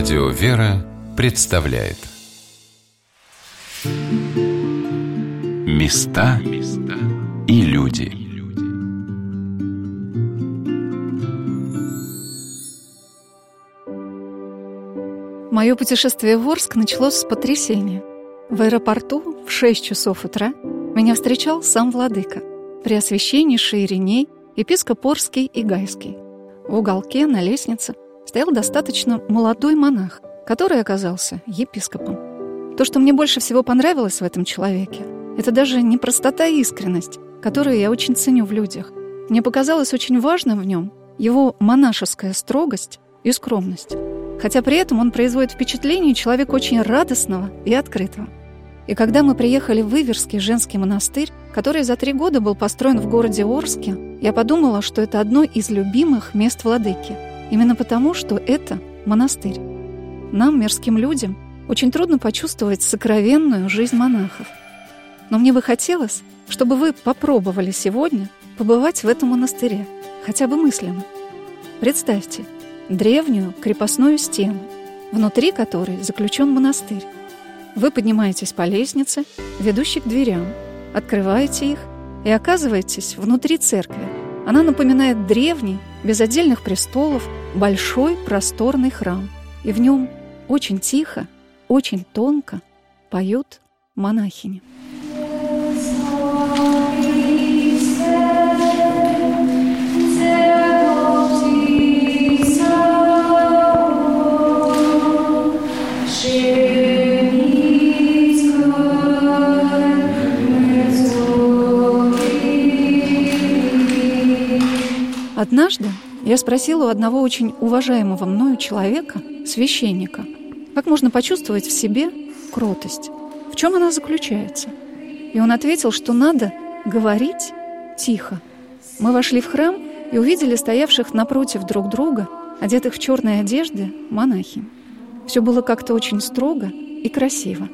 Радио «Вера» представляет Места и люди Мое путешествие в Орск началось с потрясения. В аэропорту в 6 часов утра меня встречал сам владыка, преосвященнейший Ириней, епископ Орский и Гайский. В уголке на лестнице стоял достаточно молодой монах, который оказался епископом. То, что мне больше всего понравилось в этом человеке, это даже не простота и искренность, которую я очень ценю в людях. Мне показалось очень важным в нем его монашеская строгость и скромность. Хотя при этом он производит впечатление человека очень радостного и открытого. И когда мы приехали в Иверский женский монастырь, который за три года был построен в городе Орске, я подумала, что это одно из любимых мест владыки. Именно потому, что это монастырь. Нам, мирским людям, очень трудно почувствовать сокровенную жизнь монахов. Но мне бы хотелось, чтобы вы попробовали сегодня побывать в этом монастыре, хотя бы мысленно. Представьте древнюю крепостную стену, внутри которой заключен монастырь. Вы поднимаетесь по лестнице, ведущей к дверям, открываете их и оказываетесь внутри церкви. Она напоминает древний, без отдельных престолов, большой просторный храм. И в нем очень тихо, очень тонко поют монахини. Однажды я спросила у одного очень уважаемого мною человека, священника, как можно почувствовать в себе кротость, в чем она заключается. И он ответил, что надо говорить тихо. Мы вошли в храм и увидели стоявших напротив друг друга, одетых в черные одежды, монахи. Все было как-то очень строго и красиво.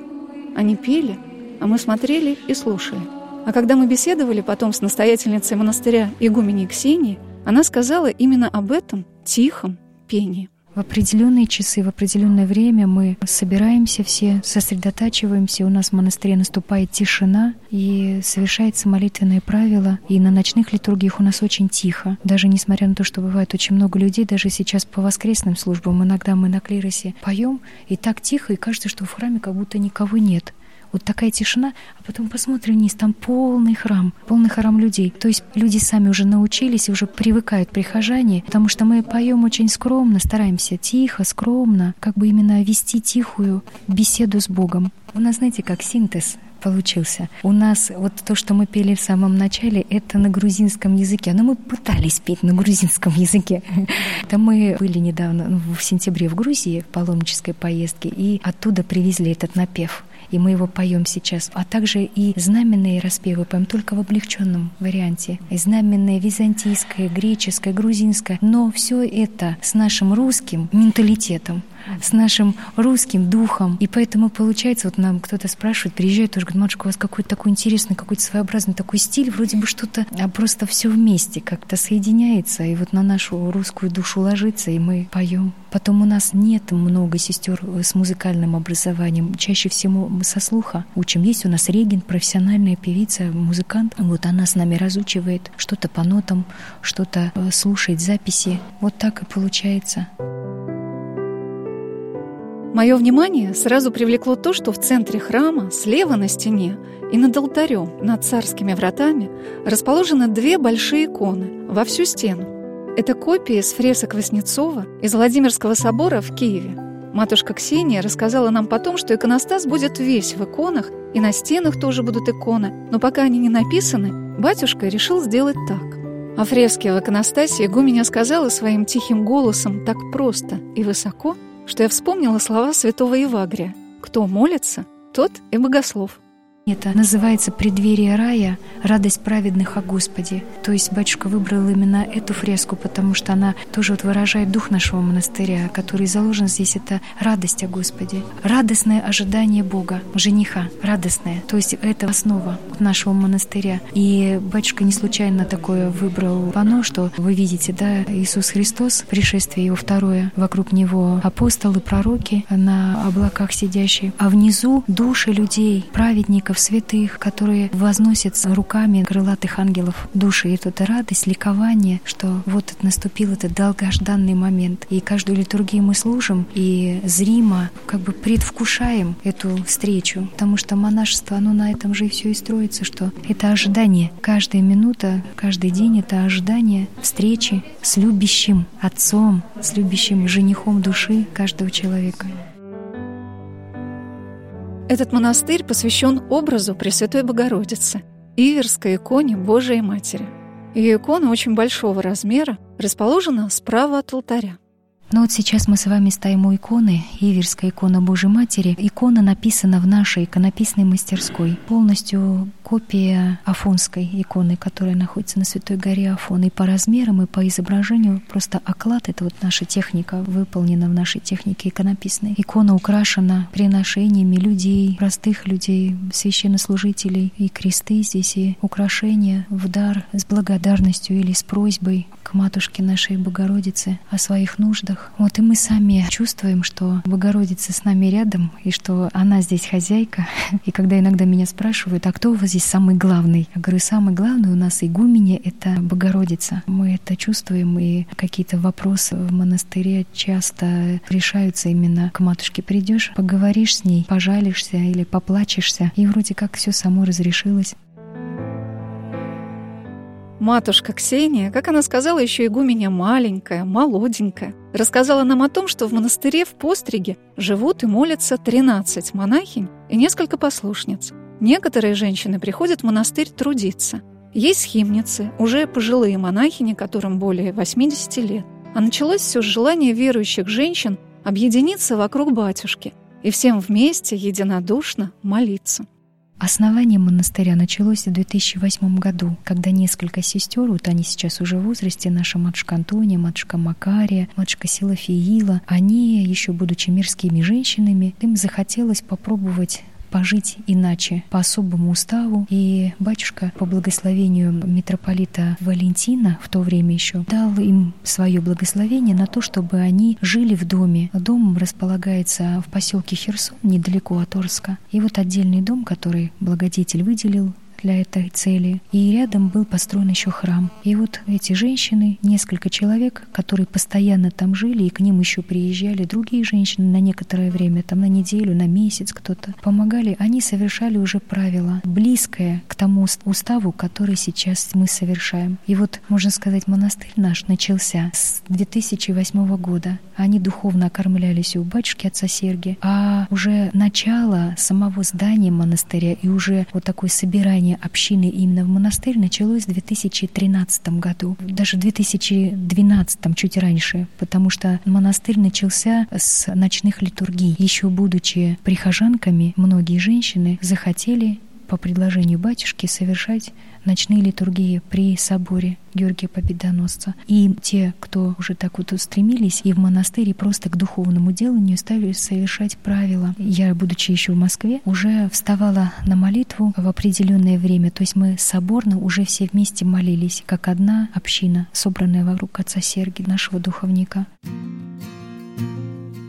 Они пели, а мы смотрели и слушали. А когда мы беседовали потом с настоятельницей монастыря игумени Ксении, она сказала именно об этом тихом пении. В определенные часы, в определенное время мы собираемся все, сосредотачиваемся, у нас в монастыре наступает тишина, и совершается молитвенное правило, и на ночных литургиях у нас очень тихо. Даже несмотря на то, что бывает очень много людей, даже сейчас по воскресным службам иногда мы на клиросе поем, и так тихо, и кажется, что в храме как будто никого нет вот такая тишина, а потом посмотрим вниз, там полный храм, полный храм людей. То есть люди сами уже научились, уже привыкают прихожане, потому что мы поем очень скромно, стараемся тихо, скромно, как бы именно вести тихую беседу с Богом. У нас, знаете, как синтез получился. У нас вот то, что мы пели в самом начале, это на грузинском языке. Но мы пытались петь на грузинском языке. Да мы были недавно, ну, в сентябре в Грузии, в паломнической поездке, и оттуда привезли этот напев и мы его поем сейчас. А также и знаменные распевы поем только в облегченном варианте. И знаменное византийское, греческое, грузинское. Но все это с нашим русским менталитетом с нашим русским духом. И поэтому получается, вот нам кто-то спрашивает, приезжает тоже, говорит, матушка, у вас какой-то такой интересный, какой-то своеобразный такой стиль, вроде бы что-то, а просто все вместе как-то соединяется, и вот на нашу русскую душу ложится, и мы поем. Потом у нас нет много сестер с музыкальным образованием. Чаще всего мы со слуха учим. Есть у нас регент, профессиональная певица, музыкант. Вот она с нами разучивает что-то по нотам, что-то э, слушает записи. Вот так и получается. Мое внимание сразу привлекло то, что в центре храма, слева на стене и над алтарем, над царскими вратами, расположены две большие иконы во всю стену. Это копии с фресок Васнецова из Владимирского собора в Киеве. Матушка Ксения рассказала нам потом, что иконостас будет весь в иконах, и на стенах тоже будут иконы, но пока они не написаны, батюшка решил сделать так. А фрески в иконостасе игуменя сказала своим тихим голосом так просто и высоко – что я вспомнила слова святого Евагрия «Кто молится, тот и богослов». Это называется «Преддверие рая. Радость праведных о Господе». То есть батюшка выбрал именно эту фреску, потому что она тоже вот выражает дух нашего монастыря, который заложен здесь. Это радость о Господе. Радостное ожидание Бога, жениха, радостное. То есть это основа нашего монастыря. И батюшка не случайно такое выбрал пано, что вы видите, да, Иисус Христос, пришествие его второе, вокруг него апостолы, пророки на облаках сидящие, а внизу души людей, праведников, ангелов святых, которые возносятся руками крылатых ангелов души. И это радость, ликование, что вот наступил этот долгожданный момент. И каждую литургию мы служим, и зримо как бы предвкушаем эту встречу, потому что монашество, оно на этом же и все и строится, что это ожидание. Каждая минута, каждый день — это ожидание встречи с любящим отцом, с любящим женихом души каждого человека. Этот монастырь посвящен образу Пресвятой Богородицы, Иверской иконе Божией Матери. Ее икона очень большого размера расположена справа от алтаря. Ну вот сейчас мы с вами стоим у иконы, Иверская икона Божьей Матери. Икона написана в нашей иконописной мастерской. Полностью копия афонской иконы, которая находится на Святой горе Афон. И по размерам, и по изображению просто оклад — это вот наша техника, выполнена в нашей технике иконописной. Икона украшена приношениями людей, простых людей, священнослужителей. И кресты здесь, и украшения в дар с благодарностью или с просьбой к Матушке нашей Богородице о своих нуждах. Вот и мы сами чувствуем, что Богородица с нами рядом, и что она здесь хозяйка. И когда иногда меня спрашивают, а кто у вас здесь самый главный? Я говорю, самый главный у нас игумене — это Богородица. Мы это чувствуем, и какие-то вопросы в монастыре часто решаются именно к матушке придешь, поговоришь с ней, пожалишься или поплачешься, и вроде как все само разрешилось. Матушка Ксения, как она сказала, еще игуменя маленькая, молоденькая, рассказала нам о том, что в монастыре в Постриге живут и молятся 13 монахинь и несколько послушниц. Некоторые женщины приходят в монастырь трудиться. Есть схимницы, уже пожилые монахини, которым более 80 лет. А началось все с желания верующих женщин объединиться вокруг батюшки и всем вместе единодушно молиться. Основание монастыря началось в 2008 году, когда несколько сестер, вот они сейчас уже в возрасте, наша матушка Антония, матушка Макария, матушка Силафиила, они, еще будучи мирскими женщинами, им захотелось попробовать пожить иначе, по особому уставу. И батюшка по благословению митрополита Валентина в то время еще дал им свое благословение на то, чтобы они жили в доме. Дом располагается в поселке Херсон, недалеко от Орска. И вот отдельный дом, который благодетель выделил для этой цели. И рядом был построен еще храм. И вот эти женщины, несколько человек, которые постоянно там жили, и к ним еще приезжали другие женщины на некоторое время, там на неделю, на месяц кто-то, помогали, они совершали уже правила, близкое к тому уставу, который сейчас мы совершаем. И вот, можно сказать, монастырь наш начался с 2008 года. Они духовно окормлялись у батюшки отца Сергия, а уже начало самого здания монастыря и уже вот такое собирание общины именно в монастырь началось в 2013 году, даже в 2012, чуть раньше, потому что монастырь начался с ночных литургий. Еще будучи прихожанками, многие женщины захотели по предложению батюшки совершать ночные литургии при соборе Георгия Победоносца. И те, кто уже так вот устремились и в монастыре просто к духовному деланию стали совершать правила. Я, будучи еще в Москве, уже вставала на молитву в определенное время. То есть мы соборно уже все вместе молились, как одна община, собранная вокруг отца Сергия, нашего духовника.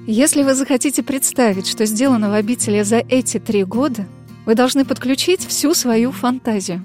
Если вы захотите представить, что сделано в обители за эти три года, вы должны подключить всю свою фантазию.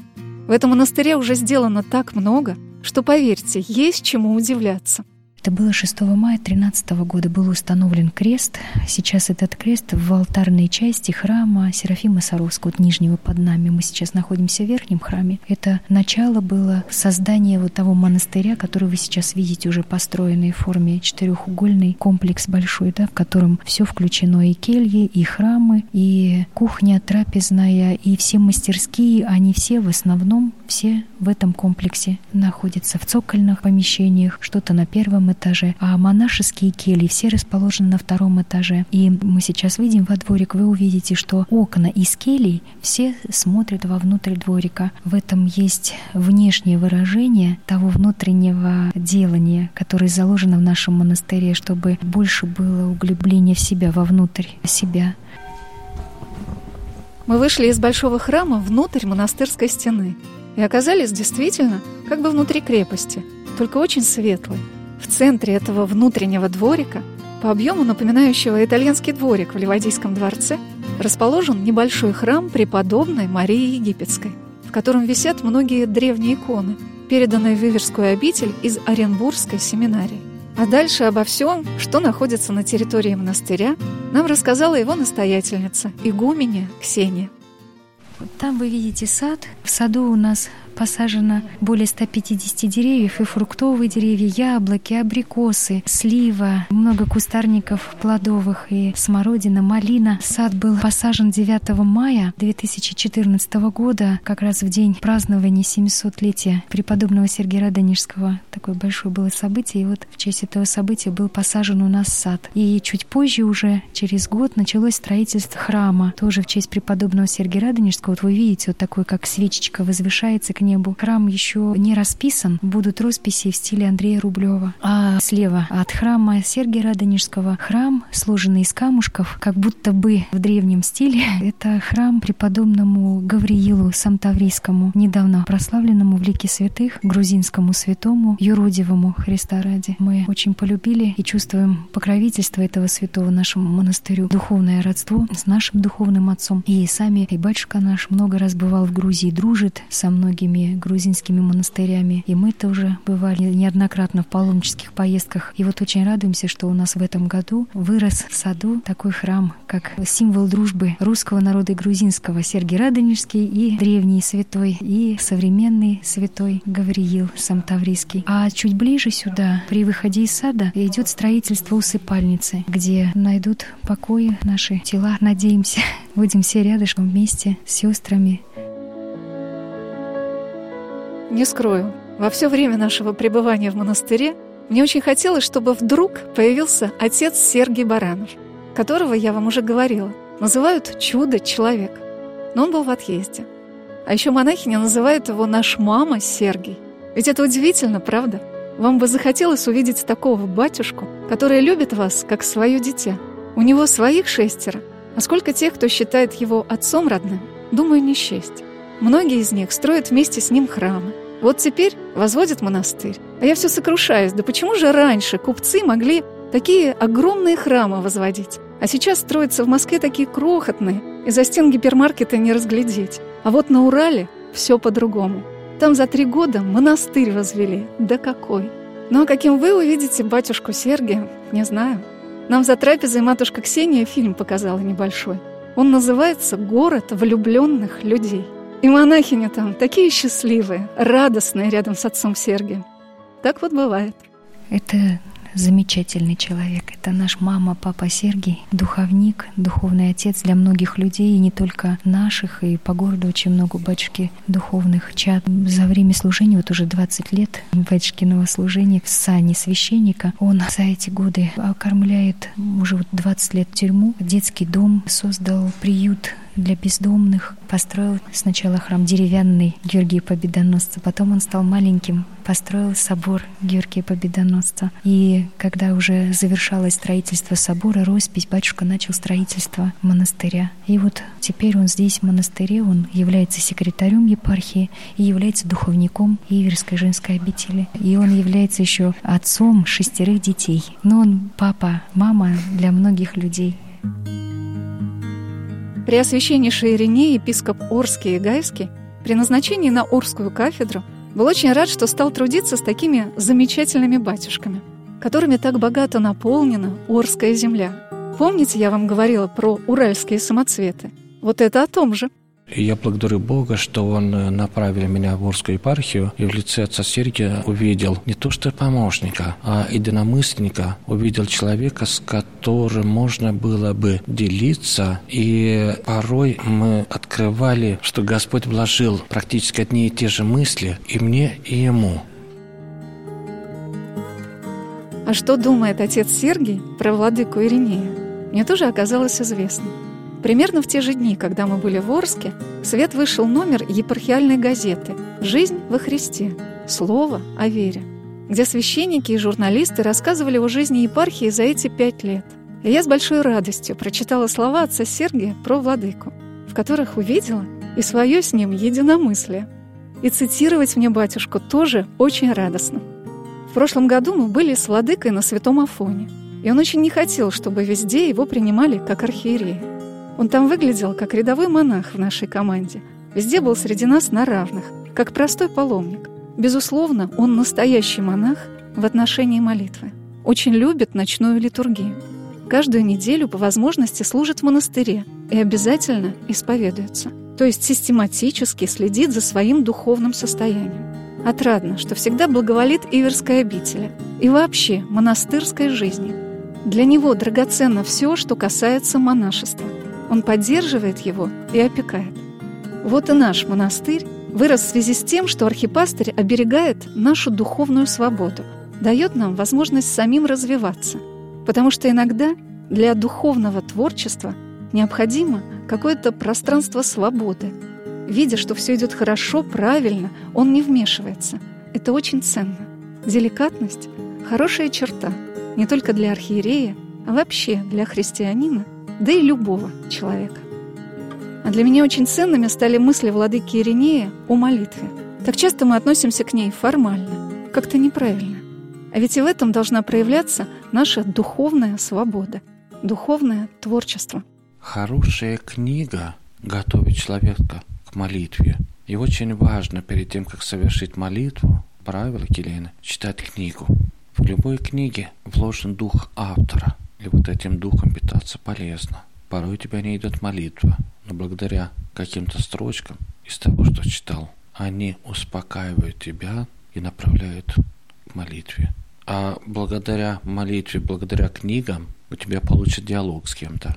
В этом монастыре уже сделано так много, что, поверьте, есть чему удивляться. Это было 6 мая 13 года. Был установлен крест. Сейчас этот крест в алтарной части храма Серафима Саровского, вот нижнего под нами. Мы сейчас находимся в верхнем храме. Это начало было создания вот того монастыря, который вы сейчас видите, уже построенный в форме четырехугольный комплекс большой, да, в котором все включено и кельи, и храмы, и кухня, трапезная, и все мастерские, они все в основном, все в этом комплексе находятся в цокольных помещениях, что-то на первом этаже, а монашеские кельи все расположены на втором этаже. И мы сейчас выйдем во дворик, вы увидите, что окна из келий все смотрят вовнутрь дворика. В этом есть внешнее выражение того внутреннего делания, которое заложено в нашем монастыре, чтобы больше было углубление в себя, вовнутрь себя. Мы вышли из большого храма внутрь монастырской стены и оказались действительно как бы внутри крепости, только очень светлой. В центре этого внутреннего дворика, по объему напоминающего итальянский дворик в Ливадийском дворце, расположен небольшой храм преподобной Марии Египетской, в котором висят многие древние иконы, переданные в Иверскую обитель из Оренбургской семинарии. А дальше обо всем, что находится на территории монастыря, нам рассказала его настоятельница, игуменя Ксения. Там вы видите сад. В саду у нас посажено более 150 деревьев, и фруктовые деревья, яблоки, абрикосы, слива, много кустарников плодовых и смородина, малина. Сад был посажен 9 мая 2014 года, как раз в день празднования 700-летия преподобного Сергия Радонежского. Такое большое было событие, и вот в честь этого события был посажен у нас сад. И чуть позже уже, через год, началось строительство храма, тоже в честь преподобного Сергия Радонежского. Вот вы видите, вот такой, как свечечка возвышается небу. Храм еще не расписан, будут росписи в стиле Андрея Рублева. А слева от храма Сергия Радонежского храм, сложенный из камушков, как будто бы в древнем стиле. Это храм преподобному Гавриилу Самтаврийскому, недавно прославленному в лике святых, грузинскому святому, юродивому Христа ради. Мы очень полюбили и чувствуем покровительство этого святого нашему монастырю, духовное родство с нашим духовным отцом. И сами, и батюшка наш много раз бывал в Грузии, дружит со многими многими грузинскими монастырями. И мы тоже бывали неоднократно в паломнических поездках. И вот очень радуемся, что у нас в этом году вырос в саду такой храм, как символ дружбы русского народа и грузинского. Сергий Радонежский и древний святой, и современный святой Гавриил Самтаврийский. А чуть ближе сюда, при выходе из сада, идет строительство усыпальницы, где найдут покой наши тела, надеемся. Будем все рядышком вместе с сестрами не скрою, во все время нашего пребывания в монастыре мне очень хотелось, чтобы вдруг появился отец Сергий Баранов, которого, я вам уже говорила, называют «чудо-человек». Но он был в отъезде. А еще монахиня называет его «наш мама Сергий». Ведь это удивительно, правда? Вам бы захотелось увидеть такого батюшку, который любит вас, как свое дитя. У него своих шестеро, а сколько тех, кто считает его отцом родным, думаю, не счесть. Многие из них строят вместе с ним храмы, вот теперь возводят монастырь. А я все сокрушаюсь, да почему же раньше купцы могли такие огромные храмы возводить? А сейчас строятся в Москве такие крохотные, и за стен гипермаркета не разглядеть. А вот на Урале все по-другому. Там за три года монастырь возвели. Да какой! Ну а каким вы увидите батюшку Сергия, не знаю. Нам за трапезой матушка Ксения фильм показала небольшой. Он называется «Город влюбленных людей». И монахини там такие счастливые, радостные рядом с отцом Сергием. Так вот бывает. Это замечательный человек. Это наш мама, папа Сергий, духовник, духовный отец для многих людей, и не только наших, и по городу очень много батюшки духовных чат. За время служения, вот уже 20 лет батюшкиного служения в сане священника, он за эти годы окормляет уже вот 20 лет тюрьму, детский дом, создал приют для бездомных. Построил сначала храм деревянный Георгия Победоносца, потом он стал маленьким, построил собор Георгия Победоносца. И когда уже завершалось строительство собора, роспись, батюшка начал строительство монастыря. И вот теперь он здесь, в монастыре, он является секретарем епархии и является духовником Иверской женской обители. И он является еще отцом шестерых детей. Но он папа, мама для многих людей. Преосвященнейший Ириней, епископ Орский и Гайский, при назначении на Орскую кафедру был очень рад, что стал трудиться с такими замечательными батюшками, которыми так богато наполнена Орская земля. Помните, я вам говорила про уральские самоцветы? Вот это о том же – я благодарю Бога, что Он э, направил меня в Орскую епархию, и в лице отца Сергия увидел не то что помощника, а единомысленника, увидел человека, с которым можно было бы делиться, и порой мы открывали, что Господь вложил практически одни и те же мысли и мне, и ему. А что думает отец Сергий про владыку Иринея, мне тоже оказалось известно. Примерно в те же дни, когда мы были в Орске, в свет вышел номер епархиальной газеты «Жизнь во Христе. Слово о вере», где священники и журналисты рассказывали о жизни епархии за эти пять лет. И я с большой радостью прочитала слова отца Сергия про владыку, в которых увидела и свое с ним единомыслие. И цитировать мне батюшку тоже очень радостно. В прошлом году мы были с владыкой на Святом Афоне, и он очень не хотел, чтобы везде его принимали как архиерея. Он там выглядел как рядовой монах в нашей команде. Везде был среди нас на равных, как простой паломник. Безусловно, он настоящий монах в отношении молитвы. Очень любит ночную литургию. Каждую неделю по возможности служит в монастыре и обязательно исповедуется. То есть систематически следит за своим духовным состоянием. Отрадно, что всегда благоволит Иверской обители и вообще монастырской жизни. Для него драгоценно все, что касается монашества. Он поддерживает его и опекает. Вот и наш монастырь вырос в связи с тем, что архипастырь оберегает нашу духовную свободу, дает нам возможность самим развиваться. Потому что иногда для духовного творчества необходимо какое-то пространство свободы, Видя, что все идет хорошо, правильно, он не вмешивается. Это очень ценно. Деликатность – хорошая черта не только для архиерея, а вообще для христианина, да и любого человека. А для меня очень ценными стали мысли владыки Иринея о молитве. Так часто мы относимся к ней формально, как-то неправильно. А ведь и в этом должна проявляться наша духовная свобода, духовное творчество. Хорошая книга готовит человека молитве. И очень важно перед тем, как совершить молитву, правило Келена, читать книгу. В любой книге вложен дух автора, и вот этим духом питаться полезно. Порой у тебя не идет молитва, но благодаря каким-то строчкам из того, что читал, они успокаивают тебя и направляют к молитве. А благодаря молитве, благодаря книгам, у тебя получится диалог с кем-то.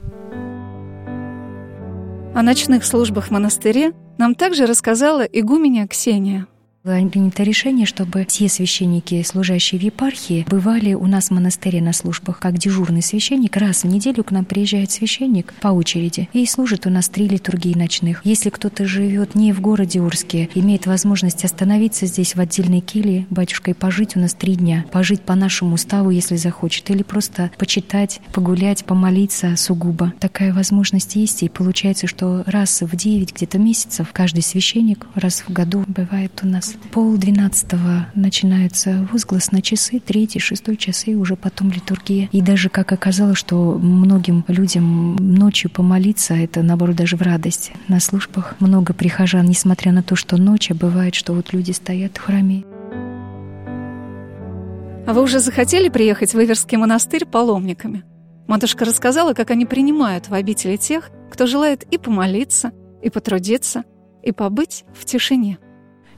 О ночных службах в монастыре нам также рассказала игуменя Ксения. Принято решение, чтобы все священники, служащие в епархии, бывали у нас в монастыре на службах. Как дежурный священник, раз в неделю к нам приезжает священник по очереди и служит у нас три литургии ночных. Если кто-то живет не в городе Урске, имеет возможность остановиться здесь в отдельной келье, батюшкой пожить у нас три дня, пожить по нашему уставу, если захочет, или просто почитать, погулять, помолиться сугубо. Такая возможность есть, и получается, что раз в девять где-то месяцев каждый священник раз в году бывает у нас Пол двенадцатого начинается возглас на часы, третий, шестой часы, уже потом литургия. И даже как оказалось, что многим людям ночью помолиться, это наоборот даже в радость. На службах много прихожан, несмотря на то, что ночь, а бывает, что вот люди стоят в храме. А вы уже захотели приехать в Иверский монастырь паломниками? Матушка рассказала, как они принимают в обители тех, кто желает и помолиться, и потрудиться, и побыть в тишине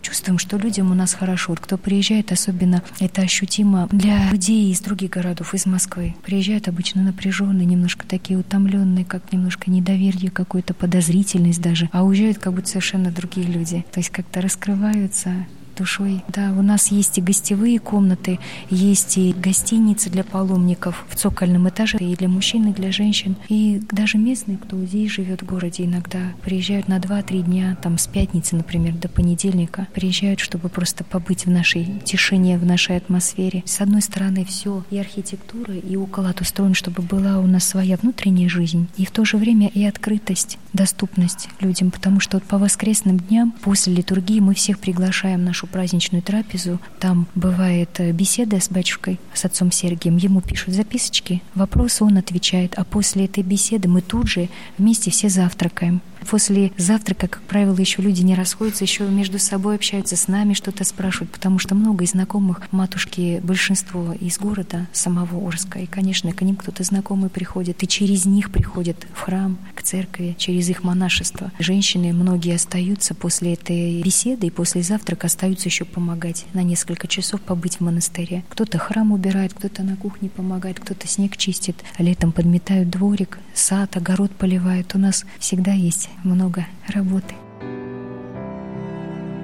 чувствуем, что людям у нас хорошо. Вот кто приезжает, особенно это ощутимо для людей из других городов, из Москвы. Приезжают обычно напряженные, немножко такие утомленные, как немножко недоверие, какую-то подозрительность даже, а уезжают как будто совершенно другие люди. То есть как-то раскрываются, душой. Да, у нас есть и гостевые комнаты, есть и гостиницы для паломников в цокольном этаже, и для мужчин, и для женщин. И даже местные, кто здесь живет в городе, иногда приезжают на 2-3 дня, там с пятницы, например, до понедельника, приезжают, чтобы просто побыть в нашей тишине, в нашей атмосфере. С одной стороны, все и архитектура, и уклад устроен, чтобы была у нас своя внутренняя жизнь, и в то же время и открытость, доступность людям, потому что вот по воскресным дням после литургии мы всех приглашаем в праздничную трапезу. Там бывает э, беседа с батюшкой, с отцом Сергием. Ему пишут записочки, вопросы он отвечает. А после этой беседы мы тут же вместе все завтракаем. После завтрака, как правило, еще люди не расходятся, еще между собой общаются, с нами что-то спрашивают, потому что много из знакомых матушки, большинство из города самого Орска. И, конечно, к ним кто-то знакомый приходит, и через них приходят в храм, к церкви, через их монашество. Женщины, многие остаются после этой беседы и после завтрака остаются еще помогать на несколько часов побыть в монастыре. Кто-то храм убирает, кто-то на кухне помогает, кто-то снег чистит, летом подметают дворик, сад, огород поливает. У нас всегда есть много работы.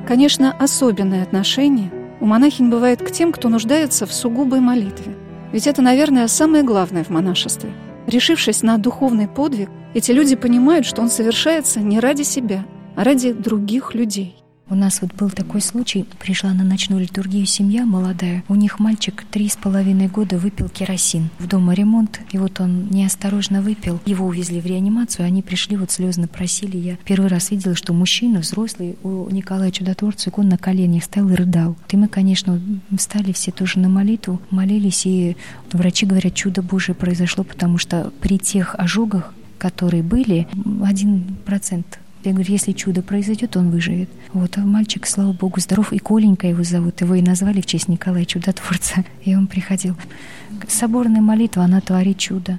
Конечно, особенное отношение у монахинь бывает к тем, кто нуждается в сугубой молитве. Ведь это, наверное, самое главное в монашестве. Решившись на духовный подвиг, эти люди понимают, что он совершается не ради себя, а ради других людей. У нас вот был такой случай, пришла на ночную литургию семья молодая, у них мальчик три с половиной года выпил керосин. В дома ремонт, и вот он неосторожно выпил, его увезли в реанимацию, они пришли, вот слезно просили. Я первый раз видела, что мужчина, взрослый, у Николая Чудотворца, он на коленях стоял и рыдал. И мы, конечно, встали все тоже на молитву, молились, и врачи говорят, чудо Божие произошло, потому что при тех ожогах, которые были, один процент я говорю, если чудо произойдет, он выживет. Вот, а мальчик, слава богу, здоров, и Коленька его зовут. Его и назвали в честь Николая Чудотворца. И он приходил. Соборная молитва, она творит чудо.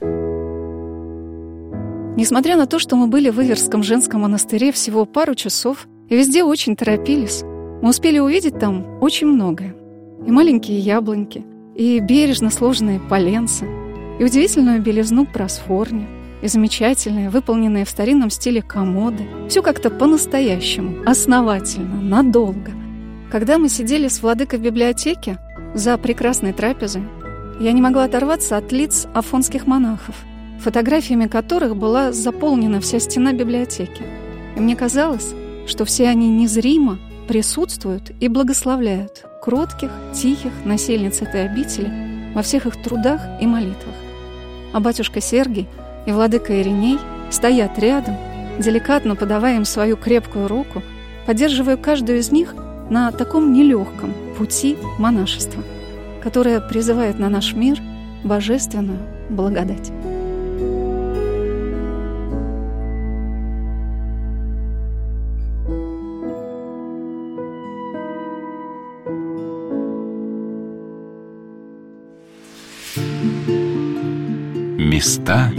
Несмотря на то, что мы были в Иверском женском монастыре всего пару часов, и везде очень торопились, мы успели увидеть там очень многое. И маленькие яблоньки, и бережно сложенные поленца, и удивительную белизну просфорни, и замечательные, выполненные в старинном стиле комоды. Все как-то по-настоящему, основательно, надолго. Когда мы сидели с владыкой в библиотеке за прекрасной трапезой, я не могла оторваться от лиц афонских монахов, фотографиями которых была заполнена вся стена библиотеки. И мне казалось, что все они незримо присутствуют и благословляют кротких, тихих насельниц этой обители во всех их трудах и молитвах. А батюшка Сергий – и владыка Ириней стоят рядом, деликатно подавая им свою крепкую руку, поддерживая каждую из них на таком нелегком пути монашества, которое призывает на наш мир божественную благодать. Места.